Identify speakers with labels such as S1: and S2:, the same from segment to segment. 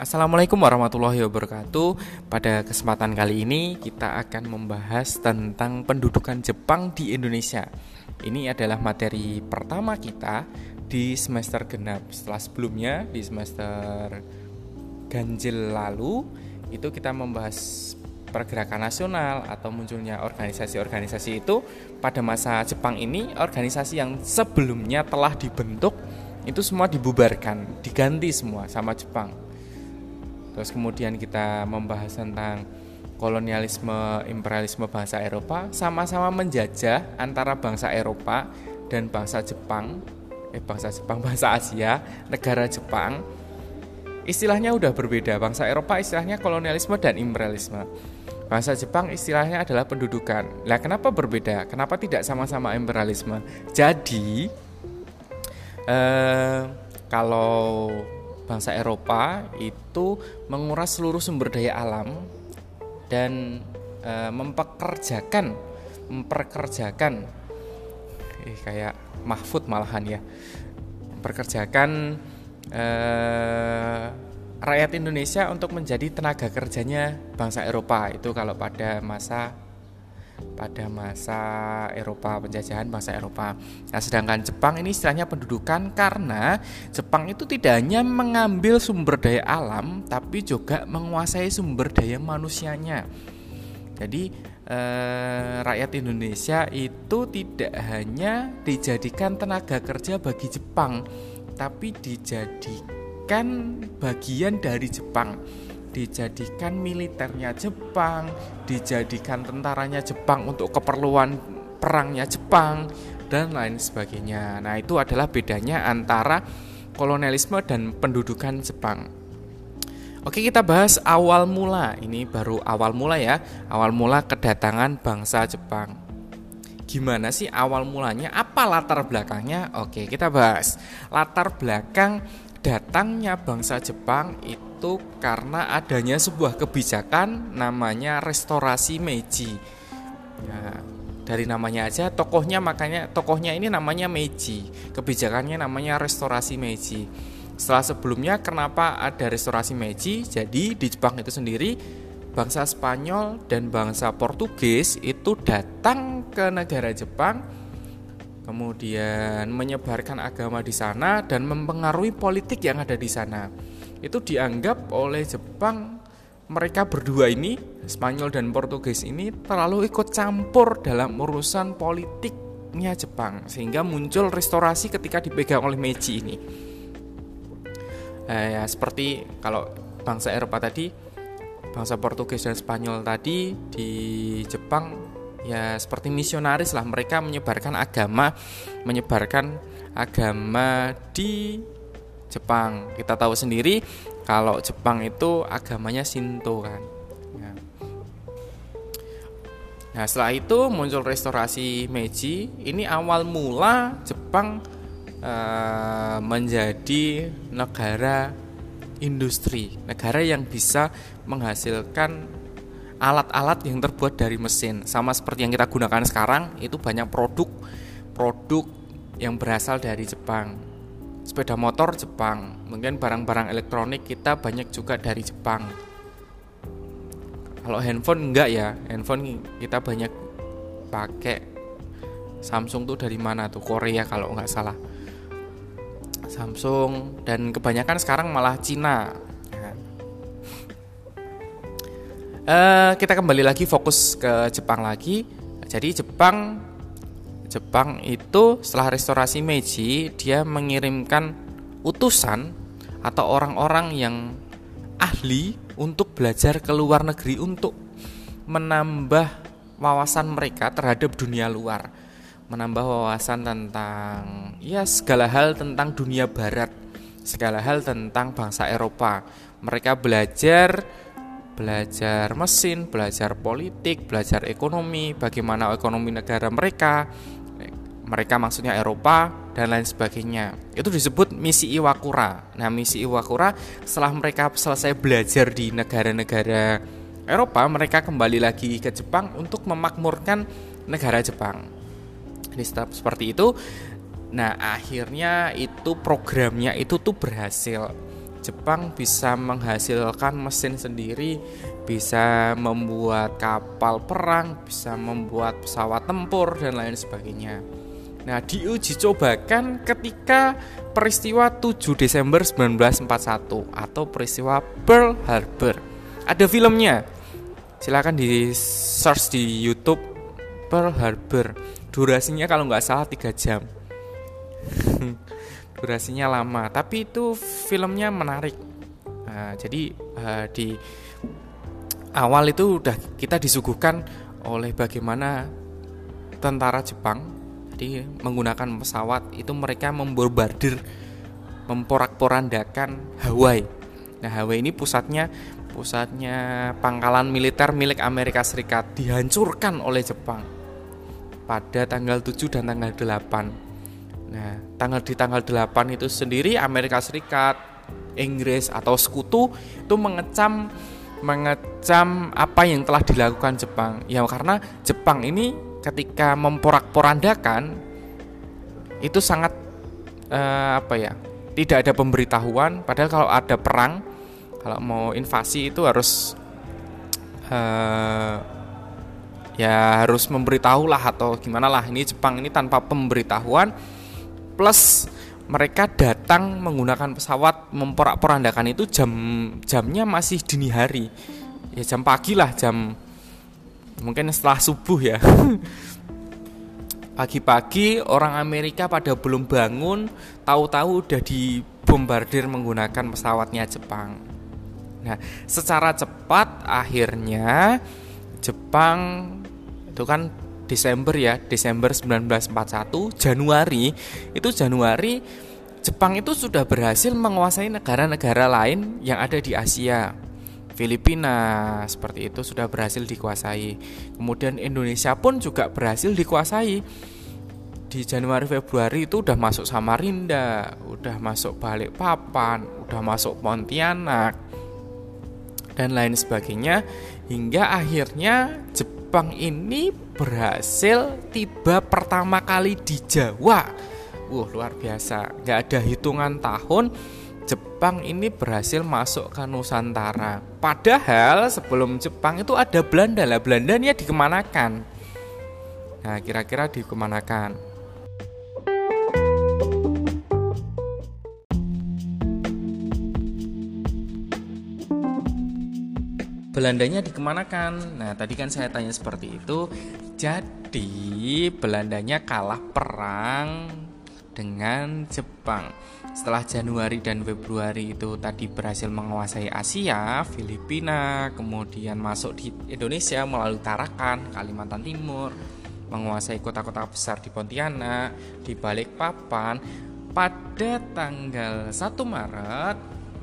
S1: Assalamualaikum warahmatullahi wabarakatuh. Pada kesempatan kali ini kita akan membahas tentang pendudukan Jepang di Indonesia. Ini adalah materi pertama kita di semester genap. Setelah sebelumnya di semester ganjil lalu itu kita membahas pergerakan nasional atau munculnya organisasi-organisasi itu pada masa Jepang ini organisasi yang sebelumnya telah dibentuk itu semua dibubarkan, diganti semua sama Jepang Terus kemudian kita membahas tentang kolonialisme imperialisme bangsa Eropa. Sama-sama menjajah antara bangsa Eropa dan bangsa Jepang. Eh bangsa Jepang bangsa Asia negara Jepang. Istilahnya udah berbeda. Bangsa Eropa istilahnya kolonialisme dan imperialisme. Bangsa Jepang istilahnya adalah pendudukan. Lah kenapa berbeda? Kenapa tidak sama-sama imperialisme? Jadi eh, kalau bangsa Eropa itu menguras seluruh sumber daya alam dan e, mempekerjakan memperkerjakan eh, kayak Mahfud malahan ya memperkerjakan e, rakyat Indonesia untuk menjadi tenaga kerjanya bangsa Eropa itu kalau pada masa pada masa Eropa penjajahan bangsa Eropa. Nah, sedangkan Jepang ini istilahnya pendudukan karena Jepang itu tidak hanya mengambil sumber daya alam tapi juga menguasai sumber daya manusianya. Jadi eh, rakyat Indonesia itu tidak hanya dijadikan tenaga kerja bagi Jepang, tapi dijadikan bagian dari Jepang dijadikan militernya Jepang, dijadikan tentaranya Jepang untuk keperluan perangnya Jepang dan lain sebagainya. Nah, itu adalah bedanya antara kolonialisme dan pendudukan Jepang. Oke, kita bahas awal mula. Ini baru awal mula ya. Awal mula kedatangan bangsa Jepang. Gimana sih awal mulanya? Apa latar belakangnya? Oke, kita bahas. Latar belakang datangnya bangsa Jepang itu karena adanya sebuah kebijakan namanya restorasi Meiji. Ya, dari namanya aja tokohnya makanya tokohnya ini namanya Meiji. Kebijakannya namanya restorasi Meiji. Setelah sebelumnya kenapa ada restorasi Meiji? Jadi di Jepang itu sendiri bangsa Spanyol dan bangsa Portugis itu datang ke negara Jepang kemudian menyebarkan agama di sana dan mempengaruhi politik yang ada di sana. Itu dianggap oleh Jepang mereka berdua ini, Spanyol dan Portugis ini terlalu ikut campur dalam urusan politiknya Jepang sehingga muncul restorasi ketika dipegang oleh Meiji ini. Eh, ya seperti kalau bangsa Eropa tadi, bangsa Portugis dan Spanyol tadi di Jepang ya seperti misionaris lah mereka menyebarkan agama menyebarkan agama di Jepang. Kita tahu sendiri kalau Jepang itu agamanya Shinto kan? Ya. nah setelah itu muncul restorasi Meiji. Ini awal mula Jepang uh, menjadi negara industri negara yang bisa menghasilkan alat-alat yang terbuat dari mesin. Sama seperti yang kita gunakan sekarang itu banyak produk produk yang berasal dari Jepang sepeda motor Jepang. Mungkin barang-barang elektronik kita banyak juga dari Jepang. Kalau handphone enggak ya. Handphone kita banyak pakai. Samsung tuh dari mana tuh? Korea kalau nggak salah. Samsung dan kebanyakan sekarang malah Cina. Uh, kita kembali lagi fokus ke Jepang lagi. Jadi Jepang Jepang itu setelah restorasi Meiji dia mengirimkan utusan atau orang-orang yang ahli untuk belajar ke luar negeri untuk menambah wawasan mereka terhadap dunia luar, menambah wawasan tentang ya segala hal tentang dunia barat, segala hal tentang bangsa Eropa. Mereka belajar belajar mesin, belajar politik, belajar ekonomi, bagaimana ekonomi negara mereka, mereka maksudnya Eropa dan lain sebagainya. Itu disebut misi Iwakura. Nah, misi Iwakura setelah mereka selesai belajar di negara-negara Eropa, mereka kembali lagi ke Jepang untuk memakmurkan negara Jepang. Ini seperti itu. Nah, akhirnya itu programnya itu tuh berhasil Jepang bisa menghasilkan mesin sendiri, bisa membuat kapal perang, bisa membuat pesawat tempur dan lain sebagainya. Nah, diuji cobakan ketika peristiwa 7 Desember 1941 atau peristiwa Pearl Harbor. Ada filmnya. Silahkan di search di YouTube Pearl Harbor. Durasinya kalau nggak salah 3 jam. Durasinya lama, tapi itu filmnya menarik. Nah, jadi uh, di awal itu udah kita disuguhkan oleh bagaimana tentara Jepang jadi menggunakan pesawat itu mereka membombardir memporak-porandakan Hawaii. Nah, Hawaii ini pusatnya pusatnya pangkalan militer milik Amerika Serikat dihancurkan oleh Jepang pada tanggal 7 dan tanggal 8. Nah, tanggal di tanggal 8 itu sendiri Amerika Serikat, Inggris atau sekutu itu mengecam mengecam apa yang telah dilakukan Jepang. Ya karena Jepang ini ketika memporak-porandakan itu sangat uh, apa ya tidak ada pemberitahuan. Padahal kalau ada perang kalau mau invasi itu harus uh, ya harus memberitahu lah atau gimana lah ini Jepang ini tanpa pemberitahuan. Plus mereka datang menggunakan pesawat memporak-porandakan itu jam jamnya masih dini hari. Ya jam pagi lah jam mungkin setelah subuh ya. Pagi-pagi orang Amerika pada belum bangun tahu-tahu udah dibombardir menggunakan pesawatnya Jepang. Nah secara cepat akhirnya Jepang itu kan Desember ya Desember 1941 Januari itu Januari Jepang itu sudah berhasil menguasai negara-negara lain yang ada di Asia Filipina seperti itu sudah berhasil dikuasai. Kemudian Indonesia pun juga berhasil dikuasai. Di Januari Februari itu udah masuk Samarinda, udah masuk Balikpapan, udah masuk Pontianak dan lain sebagainya hingga akhirnya Jepang ini berhasil tiba pertama kali di Jawa. Wah, luar biasa. Gak ada hitungan tahun Jepang ini berhasil masuk ke Nusantara. Padahal sebelum Jepang itu ada Belanda lah. Belandanya dikemanakan? Nah, kira-kira dikemanakan? Belandanya dikemanakan? Nah, tadi kan saya tanya seperti itu. Jadi, Belandanya kalah perang dengan Jepang. Setelah Januari dan Februari itu tadi berhasil menguasai Asia, Filipina, kemudian masuk di Indonesia melalui Tarakan, Kalimantan Timur, menguasai kota-kota besar di Pontianak, di Balikpapan. Pada tanggal 1 Maret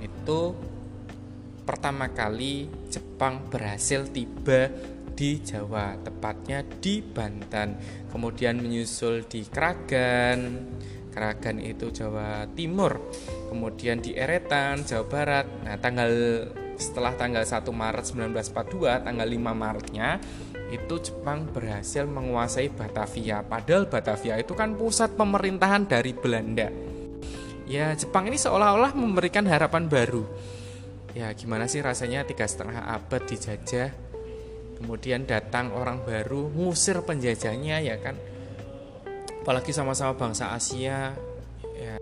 S1: itu pertama kali Jepang berhasil tiba di Jawa, tepatnya di Banten. Kemudian menyusul di Kragan, Kragan itu Jawa Timur kemudian di Eretan Jawa Barat. Nah tanggal setelah tanggal 1 Maret 1942 tanggal 5 Maretnya itu Jepang berhasil menguasai Batavia. Padahal Batavia itu kan pusat pemerintahan dari Belanda. Ya Jepang ini seolah-olah memberikan harapan baru. Ya gimana sih rasanya tiga setengah abad dijajah kemudian datang orang baru ngusir penjajahnya ya kan apalagi sama-sama bangsa Asia.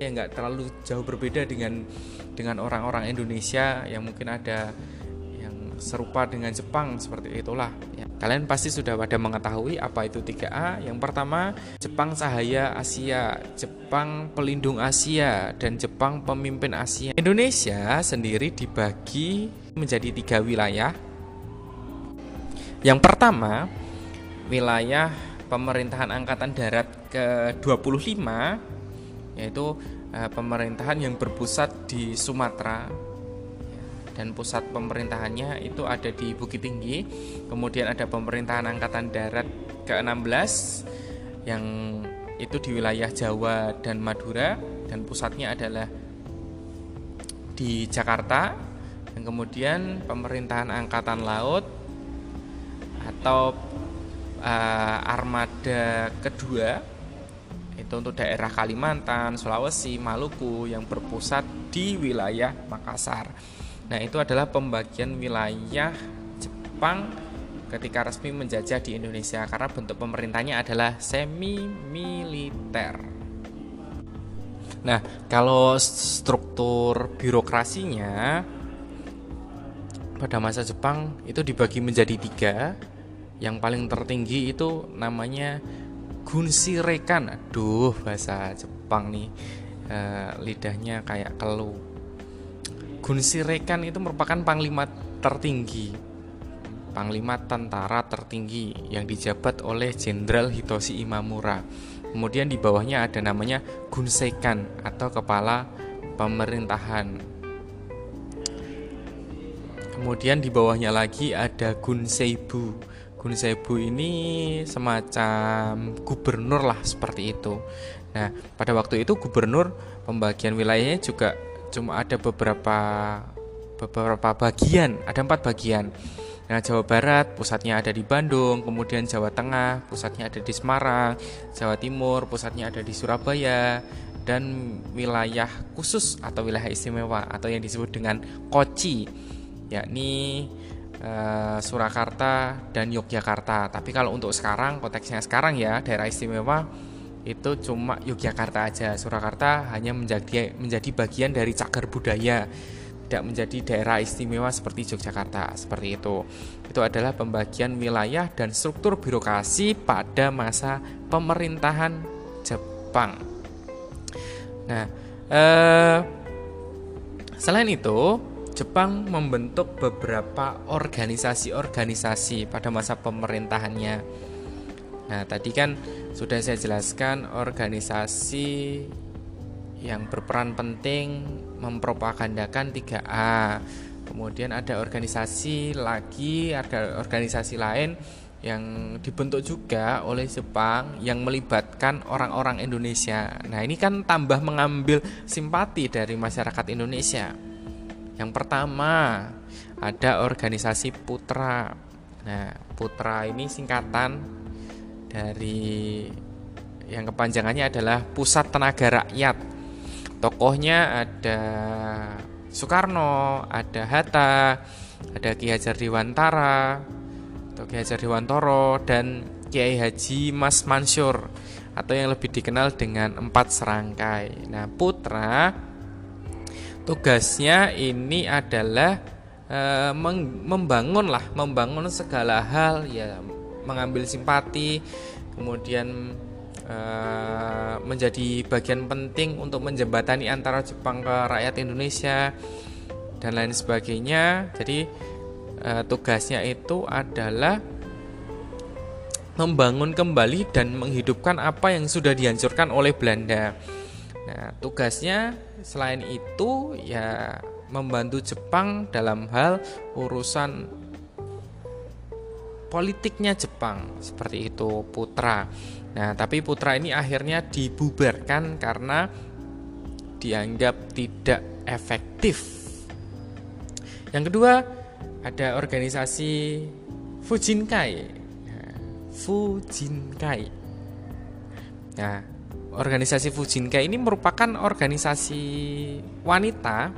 S1: Ya nggak terlalu jauh berbeda dengan dengan orang-orang Indonesia yang mungkin ada yang serupa dengan Jepang seperti itulah. Ya. kalian pasti sudah pada mengetahui apa itu 3A yang pertama Jepang Cahaya Asia Jepang Pelindung Asia dan Jepang Pemimpin Asia. Indonesia sendiri dibagi menjadi tiga wilayah. Yang pertama wilayah pemerintahan angkatan darat ke-25 yaitu uh, pemerintahan yang berpusat di Sumatera dan pusat pemerintahannya itu ada di Bukit Tinggi. Kemudian ada pemerintahan angkatan darat ke-16 yang itu di wilayah Jawa dan Madura dan pusatnya adalah di Jakarta. Dan kemudian pemerintahan angkatan laut atau uh, armada kedua Itu untuk daerah Kalimantan, Sulawesi, Maluku yang berpusat di wilayah Makassar. Nah, itu adalah pembagian wilayah Jepang ketika resmi menjajah di Indonesia karena bentuk pemerintahnya adalah semi militer. Nah, kalau struktur birokrasinya pada masa Jepang itu dibagi menjadi tiga. Yang paling tertinggi itu namanya Gunshirekan. Aduh, bahasa Jepang nih e, lidahnya kayak kelu. Gunshirekan itu merupakan panglima tertinggi, panglima tentara tertinggi yang dijabat oleh Jenderal Hitoshi Imamura. Kemudian di bawahnya ada namanya Gunseikan atau kepala pemerintahan Kemudian di bawahnya lagi ada Gunseibu. Gunseibu ini semacam gubernur lah seperti itu. Nah, pada waktu itu gubernur pembagian wilayahnya juga cuma ada beberapa beberapa bagian, ada empat bagian. Nah, Jawa Barat pusatnya ada di Bandung, kemudian Jawa Tengah pusatnya ada di Semarang, Jawa Timur pusatnya ada di Surabaya, dan wilayah khusus atau wilayah istimewa atau yang disebut dengan Koci yakni uh, Surakarta dan Yogyakarta. Tapi kalau untuk sekarang konteksnya sekarang ya daerah istimewa itu cuma Yogyakarta aja. Surakarta hanya menjadi menjadi bagian dari cagar budaya, tidak menjadi daerah istimewa seperti Yogyakarta. Seperti itu. Itu adalah pembagian wilayah dan struktur birokrasi pada masa pemerintahan Jepang. Nah, eh, selain itu Jepang membentuk beberapa organisasi-organisasi pada masa pemerintahannya. Nah, tadi kan sudah saya jelaskan organisasi yang berperan penting mempropagandakan 3A. Kemudian ada organisasi lagi, ada organisasi lain yang dibentuk juga oleh Jepang yang melibatkan orang-orang Indonesia. Nah, ini kan tambah mengambil simpati dari masyarakat Indonesia. Yang pertama ada organisasi Putra. Nah, Putra ini singkatan dari yang kepanjangannya adalah Pusat Tenaga Rakyat. Tokohnya ada Soekarno, ada Hatta, ada Ki Hajar Dewantara, atau Ki Hajar Dewantoro dan Kiai Haji Mas Mansur atau yang lebih dikenal dengan empat serangkai. Nah, Putra tugasnya ini adalah e, membangun lah membangun segala hal ya mengambil simpati kemudian e, menjadi bagian penting untuk menjembatani antara Jepang ke rakyat Indonesia dan lain sebagainya jadi e, tugasnya itu adalah membangun kembali dan menghidupkan apa yang sudah dihancurkan oleh Belanda. Nah, tugasnya selain itu ya membantu Jepang dalam hal urusan politiknya Jepang seperti itu Putra. Nah, tapi Putra ini akhirnya dibubarkan karena dianggap tidak efektif. Yang kedua, ada organisasi Fujinkai. Nah, Fujinkai. Nah, organisasi Fujinkai ini merupakan organisasi wanita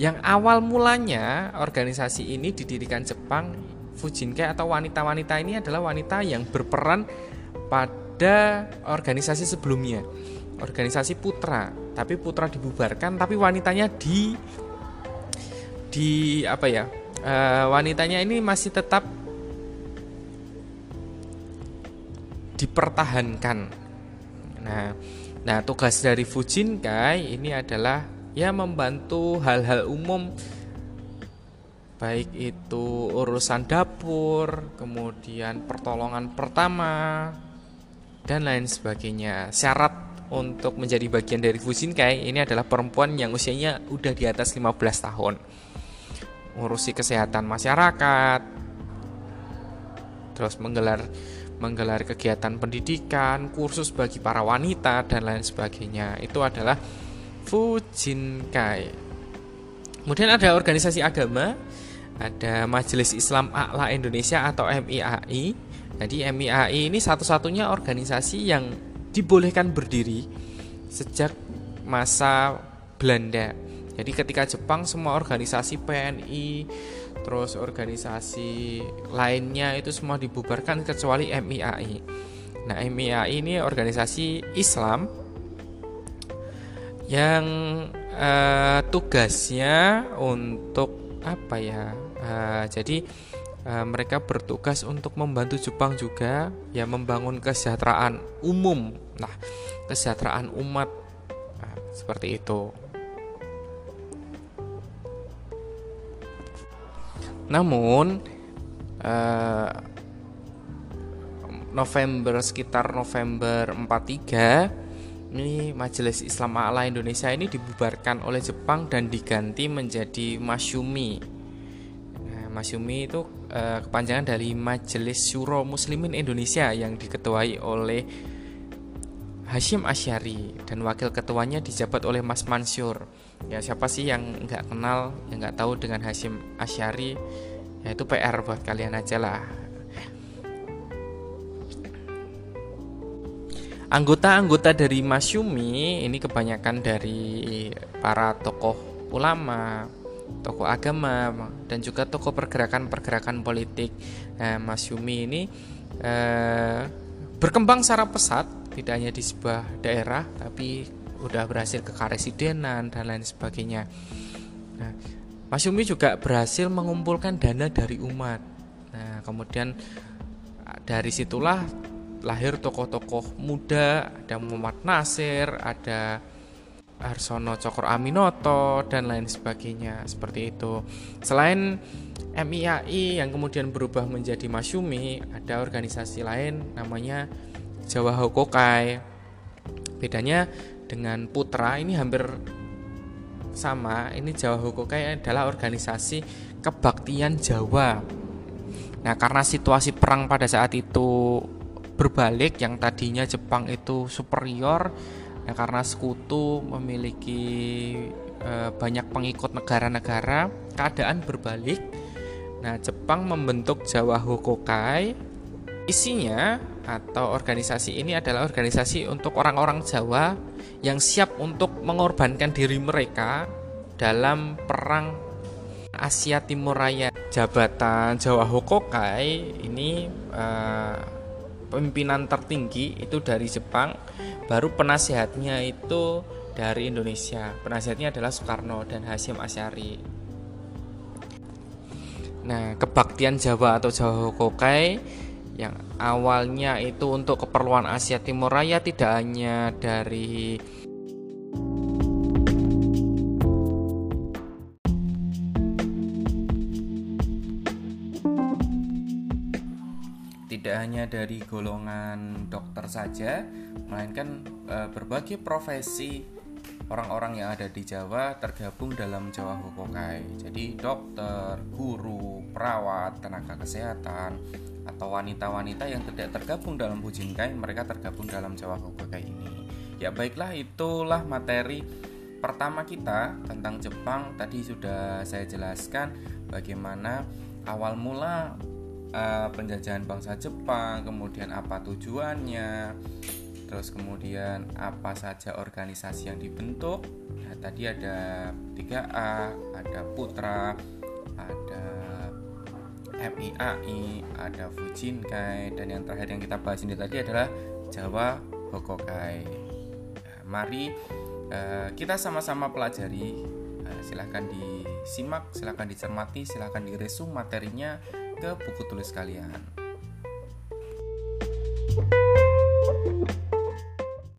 S1: yang awal mulanya organisasi ini didirikan Jepang. Fujinkai atau wanita-wanita ini adalah wanita yang berperan pada organisasi sebelumnya organisasi putra. Tapi putra dibubarkan tapi wanitanya di di apa ya e, wanitanya ini masih tetap dipertahankan Nah, nah tugas dari Fujinkai ini adalah ya membantu hal-hal umum baik itu urusan dapur, kemudian pertolongan pertama dan lain sebagainya. Syarat untuk menjadi bagian dari Fujinkai ini adalah perempuan yang usianya udah di atas 15 tahun. Ngurusi kesehatan masyarakat, terus menggelar menggelar kegiatan pendidikan, kursus bagi para wanita dan lain sebagainya. Itu adalah Fujinkai. Kemudian ada organisasi agama, ada Majelis Islam A'la Indonesia atau MIAI. Jadi MIAI ini satu-satunya organisasi yang dibolehkan berdiri sejak masa Belanda. Jadi ketika Jepang semua organisasi PNI terus organisasi lainnya itu semua dibubarkan kecuali MIAI. Nah, MIAI ini organisasi Islam yang uh, tugasnya untuk apa ya? Uh, jadi uh, mereka bertugas untuk membantu Jepang juga ya membangun kesejahteraan umum. Nah, kesejahteraan umat nah, seperti itu. Namun uh, November sekitar November 43 ini Majelis Islam A'la Indonesia ini dibubarkan oleh Jepang dan diganti menjadi Masyumi. Nah, Masyumi itu uh, kepanjangan dari Majelis Syuro Muslimin Indonesia yang diketuai oleh Hashim Asyari dan wakil ketuanya dijabat oleh Mas Mansur. Ya siapa sih yang nggak kenal, yang nggak tahu dengan Hashim Asyari? Ya itu PR buat kalian aja lah. Anggota-anggota dari Masyumi ini kebanyakan dari para tokoh ulama, tokoh agama, dan juga tokoh pergerakan-pergerakan politik. Nah, Masyumi ini eh, berkembang secara pesat tidak hanya di sebuah daerah tapi udah berhasil ke karesidenan dan lain sebagainya. Nah, Mas Yumi juga berhasil mengumpulkan dana dari umat. Nah, kemudian dari situlah lahir tokoh-tokoh muda, ada Muhammad Nasir, ada Arsono Cokro Aminoto dan lain sebagainya seperti itu. Selain MIAI yang kemudian berubah menjadi Masyumi, ada organisasi lain namanya Jawa Hokokai. Bedanya dengan Putra ini hampir sama. Ini Jawa Hokokai adalah organisasi kebaktian Jawa. Nah, karena situasi perang pada saat itu berbalik yang tadinya Jepang itu superior ya karena sekutu memiliki e, banyak pengikut negara-negara, keadaan berbalik. Nah, Jepang membentuk Jawa Hokokai. Isinya atau organisasi ini adalah organisasi untuk orang-orang Jawa yang siap untuk mengorbankan diri mereka dalam perang Asia Timur Raya. Jabatan Jawa Hokokai ini uh, pimpinan tertinggi itu dari Jepang, baru penasehatnya itu dari Indonesia. Penasihatnya adalah Soekarno dan Hasyim Asyari. Nah, kebaktian Jawa atau Jawa Hokokai yang awalnya itu untuk keperluan Asia Timur Raya tidak hanya dari tidak hanya dari golongan dokter saja, melainkan e, berbagai profesi orang-orang yang ada di Jawa tergabung dalam Jawa Hokokai. Jadi dokter, guru, perawat, tenaga kesehatan, atau wanita-wanita yang tidak tergabung dalam Bujinkai mereka tergabung dalam Jawa Hokokai ini. Ya baiklah itulah materi pertama kita tentang Jepang. Tadi sudah saya jelaskan bagaimana awal mula uh, penjajahan bangsa Jepang kemudian apa tujuannya terus kemudian apa saja organisasi yang dibentuk. Nah, tadi ada 3A ada Putra ada MIAI, ada Fujinkai, dan yang terakhir yang kita bahas ini tadi adalah Jawa Hokokai. Nah, mari uh, kita sama-sama pelajari. Uh, silahkan disimak, silahkan dicermati, silahkan diresum materinya ke buku tulis kalian. thank you